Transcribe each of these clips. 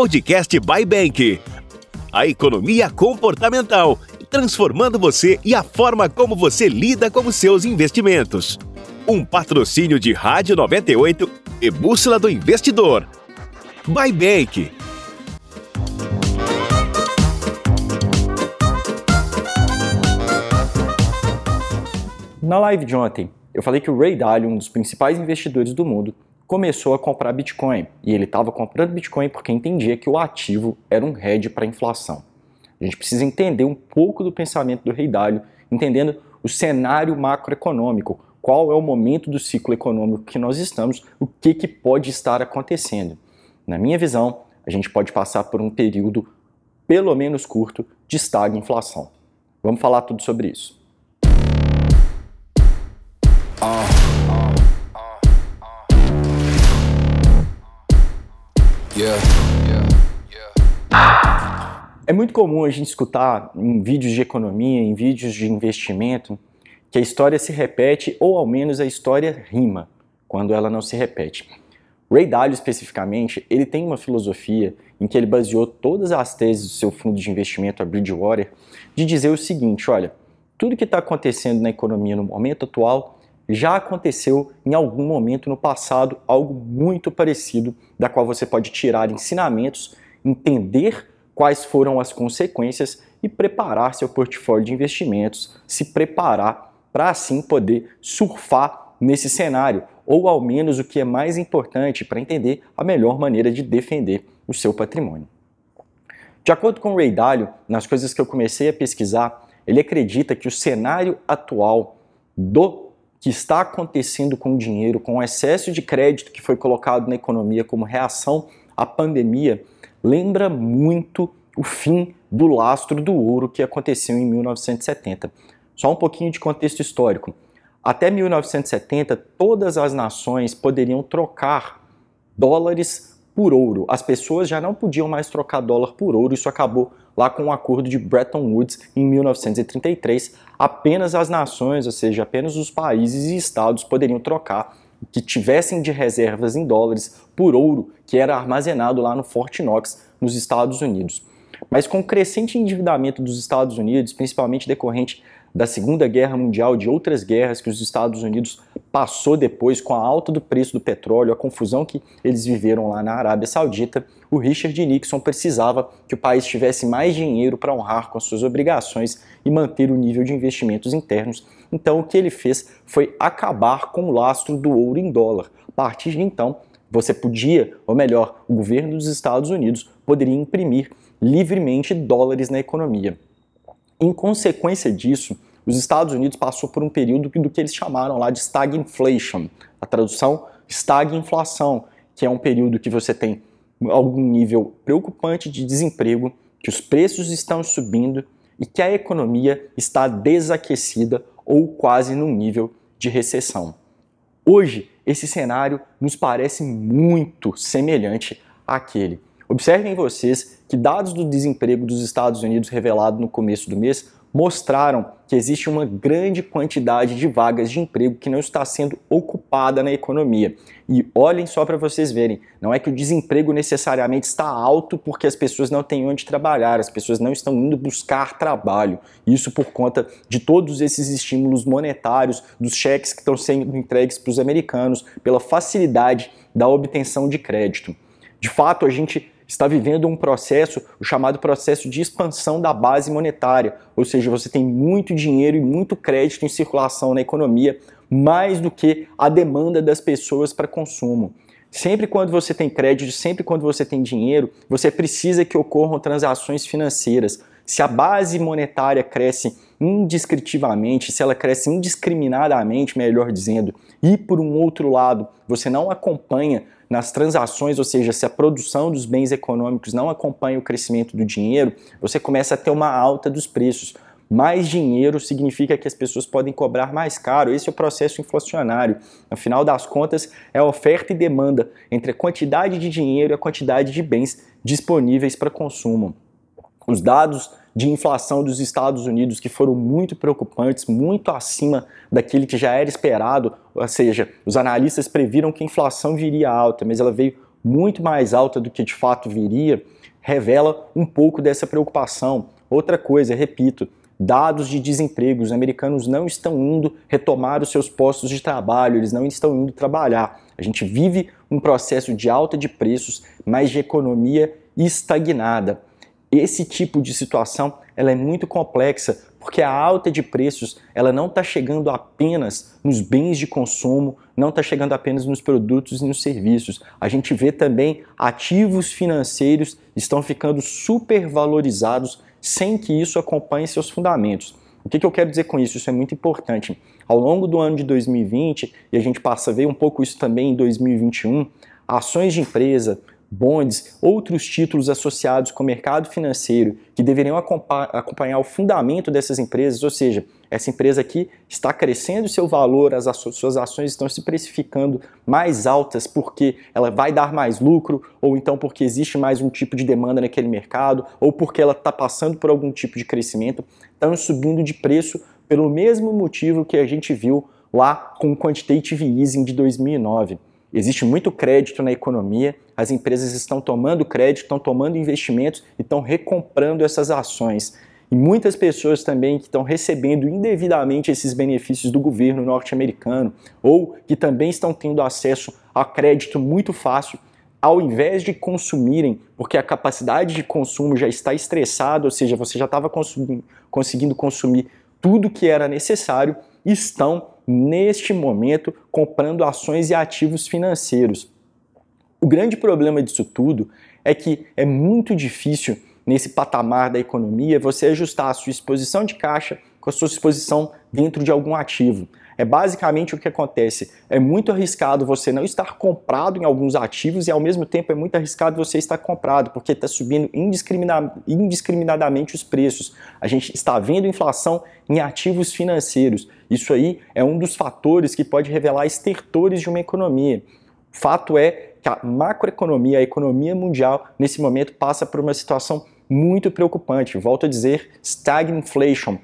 Podcast by Bank. A economia comportamental, transformando você e a forma como você lida com os seus investimentos. Um patrocínio de Rádio 98 e Bússola do Investidor. By Bank. Na live de ontem, eu falei que o Ray Dalio, um dos principais investidores do mundo, começou a comprar Bitcoin. E ele estava comprando Bitcoin porque entendia que o ativo era um hedge para a inflação. A gente precisa entender um pouco do pensamento do Rei Dalio, entendendo o cenário macroeconômico, qual é o momento do ciclo econômico que nós estamos, o que, que pode estar acontecendo. Na minha visão, a gente pode passar por um período, pelo menos curto, de estagna-inflação. Vamos falar tudo sobre isso. É muito comum a gente escutar em vídeos de economia, em vídeos de investimento, que a história se repete ou ao menos a história rima quando ela não se repete. Ray Dalio especificamente, ele tem uma filosofia em que ele baseou todas as teses do seu fundo de investimento, a Bridgewater, de dizer o seguinte, olha, tudo que está acontecendo na economia no momento atual já aconteceu em algum momento no passado algo muito parecido, da qual você pode tirar ensinamentos, entender quais foram as consequências e preparar seu portfólio de investimentos, se preparar para assim poder surfar nesse cenário, ou ao menos o que é mais importante para entender a melhor maneira de defender o seu patrimônio. De acordo com o Ray Dalio, nas coisas que eu comecei a pesquisar, ele acredita que o cenário atual do que está acontecendo com o dinheiro, com o excesso de crédito que foi colocado na economia como reação à pandemia, lembra muito o fim do lastro do ouro que aconteceu em 1970. Só um pouquinho de contexto histórico. Até 1970, todas as nações poderiam trocar dólares por ouro. As pessoas já não podiam mais trocar dólar por ouro, isso acabou lá com o acordo de Bretton Woods em 1933, apenas as nações, ou seja, apenas os países e estados poderiam trocar que tivessem de reservas em dólares por ouro que era armazenado lá no Fort Knox, nos Estados Unidos. Mas com o crescente endividamento dos Estados Unidos, principalmente decorrente da Segunda Guerra Mundial, de outras guerras que os Estados Unidos passou depois com a alta do preço do petróleo, a confusão que eles viveram lá na Arábia Saudita, o Richard Nixon precisava que o país tivesse mais dinheiro para honrar com as suas obrigações e manter o nível de investimentos internos. Então o que ele fez foi acabar com o lastro do ouro em dólar. A partir de então, você podia, ou melhor, o governo dos Estados Unidos poderia imprimir livremente dólares na economia. Em consequência disso, os Estados Unidos passou por um período do que eles chamaram lá de stagflation, a tradução stagflação, que é um período que você tem algum nível preocupante de desemprego, que os preços estão subindo e que a economia está desaquecida ou quase num nível de recessão. Hoje, esse cenário nos parece muito semelhante àquele. Observem vocês que dados do desemprego dos Estados Unidos revelado no começo do mês mostraram que existe uma grande quantidade de vagas de emprego que não está sendo ocupada na economia. E olhem só para vocês verem, não é que o desemprego necessariamente está alto porque as pessoas não têm onde trabalhar, as pessoas não estão indo buscar trabalho. Isso por conta de todos esses estímulos monetários, dos cheques que estão sendo entregues para os americanos, pela facilidade da obtenção de crédito. De fato, a gente está vivendo um processo, o chamado processo de expansão da base monetária, ou seja, você tem muito dinheiro e muito crédito em circulação na economia, mais do que a demanda das pessoas para consumo. Sempre quando você tem crédito, sempre quando você tem dinheiro, você precisa que ocorram transações financeiras. Se a base monetária cresce indescritivamente, se ela cresce indiscriminadamente, melhor dizendo, e por um outro lado, você não acompanha nas transações, ou seja, se a produção dos bens econômicos não acompanha o crescimento do dinheiro, você começa a ter uma alta dos preços. Mais dinheiro significa que as pessoas podem cobrar mais caro. Esse é o processo inflacionário. No final das contas, é oferta e demanda entre a quantidade de dinheiro e a quantidade de bens disponíveis para consumo. Os dados de inflação dos Estados Unidos que foram muito preocupantes, muito acima daquele que já era esperado, ou seja, os analistas previram que a inflação viria alta, mas ela veio muito mais alta do que de fato viria, revela um pouco dessa preocupação. Outra coisa, repito, dados de desemprego. Os americanos não estão indo retomar os seus postos de trabalho, eles não estão indo trabalhar. A gente vive um processo de alta de preços, mas de economia estagnada. Esse tipo de situação ela é muito complexa porque a alta de preços ela não está chegando apenas nos bens de consumo, não está chegando apenas nos produtos e nos serviços. A gente vê também ativos financeiros estão ficando supervalorizados sem que isso acompanhe seus fundamentos. O que, que, eu quero dizer com isso? Isso é muito importante. Ao longo do ano de 2020, e a gente passa a ver um pouco isso também em 2021, ações de empresa, bonds, outros títulos associados com o mercado financeiro que deveriam acompanhar o fundamento dessas empresas, ou seja, essa empresa aqui está crescendo seu valor, as suas ações estão se precificando mais altas porque ela vai dar mais lucro, ou então porque existe mais um tipo de demanda naquele mercado, ou porque ela está passando por algum tipo de crescimento, estão subindo de preço pelo mesmo motivo que a gente viu lá com o quantitative easing de 2009. Existe muito crédito na economia, as empresas estão tomando crédito, estão tomando investimentos e estão recomprando essas ações. E muitas pessoas também que estão recebendo indevidamente esses benefícios do governo norte-americano ou que também estão tendo acesso a crédito muito fácil, ao invés de consumirem, porque a capacidade de consumo já está estressada, ou seja, você já estava conseguindo consumir tudo que era necessário, estão neste momento comprando ações e ativos financeiros. O grande problema disso tudo é que é muito difícil nesse patamar da economia você ajustar a sua exposição de caixa com a sua exposição dentro de algum ativo. É basicamente o que acontece. É muito arriscado você não estar comprado em alguns ativos e ao mesmo tempo é muito arriscado você estar comprado, porque está subindo indiscriminadamente os preços. A gente está vendo inflação em ativos financeiros. Isso aí é um dos fatores que pode revelar estertores de uma economia. Fato é que a macroeconomia, a economia mundial, nesse momento passa por uma situação muito preocupante. Volto a dizer, stagflation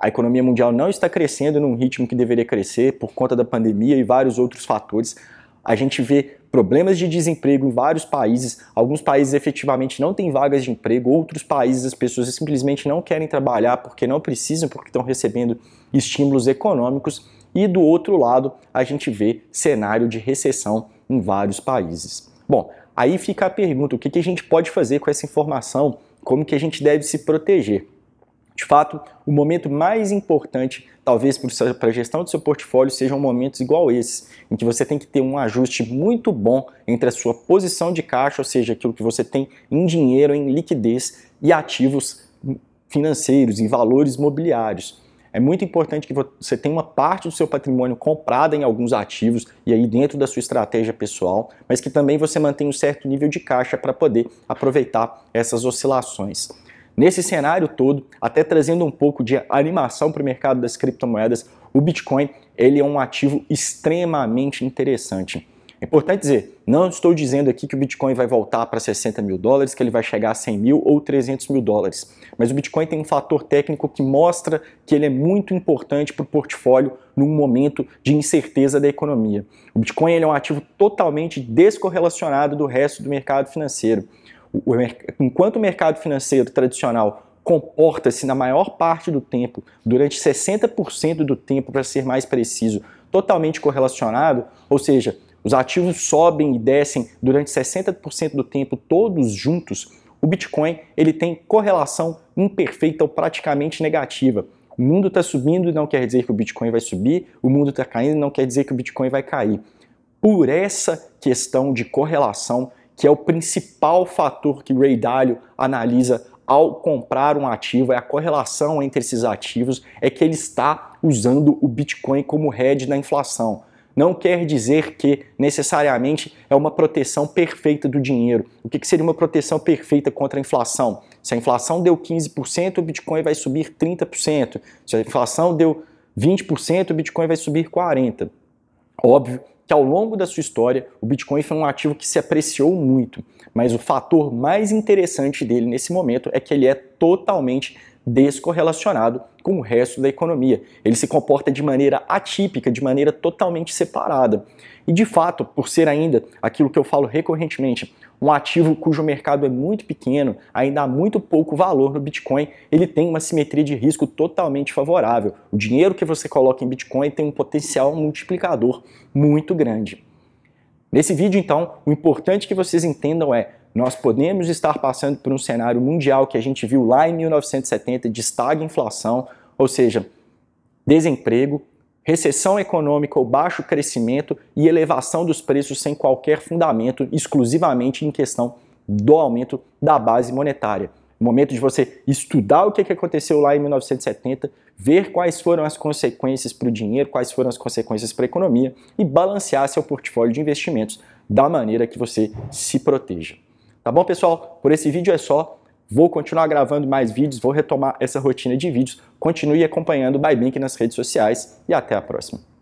a economia mundial não está crescendo num ritmo que deveria crescer por conta da pandemia e vários outros fatores. A gente vê problemas de desemprego em vários países. Alguns países efetivamente não têm vagas de emprego, outros países as pessoas simplesmente não querem trabalhar porque não precisam, porque estão recebendo estímulos econômicos. E do outro lado, a gente vê cenário de recessão em vários países. Bom, aí fica a pergunta: o que a gente pode fazer com essa informação? Como que a gente deve se proteger? De fato, o momento mais importante, talvez para a gestão do seu portfólio, sejam momentos igual esses, em que você tem que ter um ajuste muito bom entre a sua posição de caixa, ou seja, aquilo que você tem em dinheiro, em liquidez, e ativos financeiros e valores mobiliários. É muito importante que você tenha uma parte do seu patrimônio comprada em alguns ativos e aí dentro da sua estratégia pessoal, mas que também você mantenha um certo nível de caixa para poder aproveitar essas oscilações. Nesse cenário todo, até trazendo um pouco de animação para o mercado das criptomoedas, o Bitcoin ele é um ativo extremamente interessante. É importante dizer, não estou dizendo aqui que o Bitcoin vai voltar para 60 mil dólares, que ele vai chegar a 100 mil ou 300 mil dólares. Mas o Bitcoin tem um fator técnico que mostra que ele é muito importante para o portfólio num momento de incerteza da economia. O Bitcoin é um ativo totalmente descorrelacionado do resto do mercado financeiro o, enquanto o mercado financeiro tradicional comporta-se na maior parte do tempo, durante 60% do tempo, para ser mais preciso, totalmente correlacionado, ou seja, os ativos sobem e descem durante 60% do tempo todos juntos, o Bitcoin ele tem correlação imperfeita ou praticamente negativa. O mundo está subindo e não quer dizer que o Bitcoin vai subir, o mundo está caindo e não quer dizer que o Bitcoin vai cair. Por essa questão de correlação, que é o principal fator que Ray Dalio analisa ao comprar um ativo, é a correlação entre esses ativos, é que ele está usando o Bitcoin como hedge da inflação. Não quer dizer que necessariamente é uma proteção perfeita do dinheiro. O que seria uma proteção perfeita contra a inflação? Se a inflação deu 15%, o Bitcoin vai subir 30%. Se a inflação deu 20%, o Bitcoin vai subir 40%. Óbvio que ao longo da sua história o Bitcoin foi um ativo que se apreciou muito, mas o fator mais interessante dele nesse momento é que ele é totalmente descorrelacionado com o resto da economia. Ele se comporta de maneira atípica, de maneira totalmente separada. E de fato, por ser ainda aquilo que eu falo recorrentemente, um ativo cujo mercado é muito pequeno, ainda há muito pouco valor no Bitcoin, ele tem uma simetria de risco totalmente favorável. O dinheiro que você coloca em Bitcoin tem um potencial multiplicador muito grande. Nesse vídeo, então, o importante que vocês entendam é nós podemos estar passando por um cenário mundial que a gente viu lá em 1970 de estagflação, ou seja, desemprego, recessão econômica ou baixo crescimento e elevação dos preços sem qualquer fundamento, exclusivamente em questão do aumento da base monetária. Momento de você estudar o que aconteceu lá em 1970, ver quais foram as consequências para o dinheiro, quais foram as consequências para a economia e balancear seu portfólio de investimentos da maneira que você se proteja. Tá bom, pessoal? Por esse vídeo é só. Vou continuar gravando mais vídeos, vou retomar essa rotina de vídeos. Continue acompanhando o Bybink nas redes sociais e até a próxima.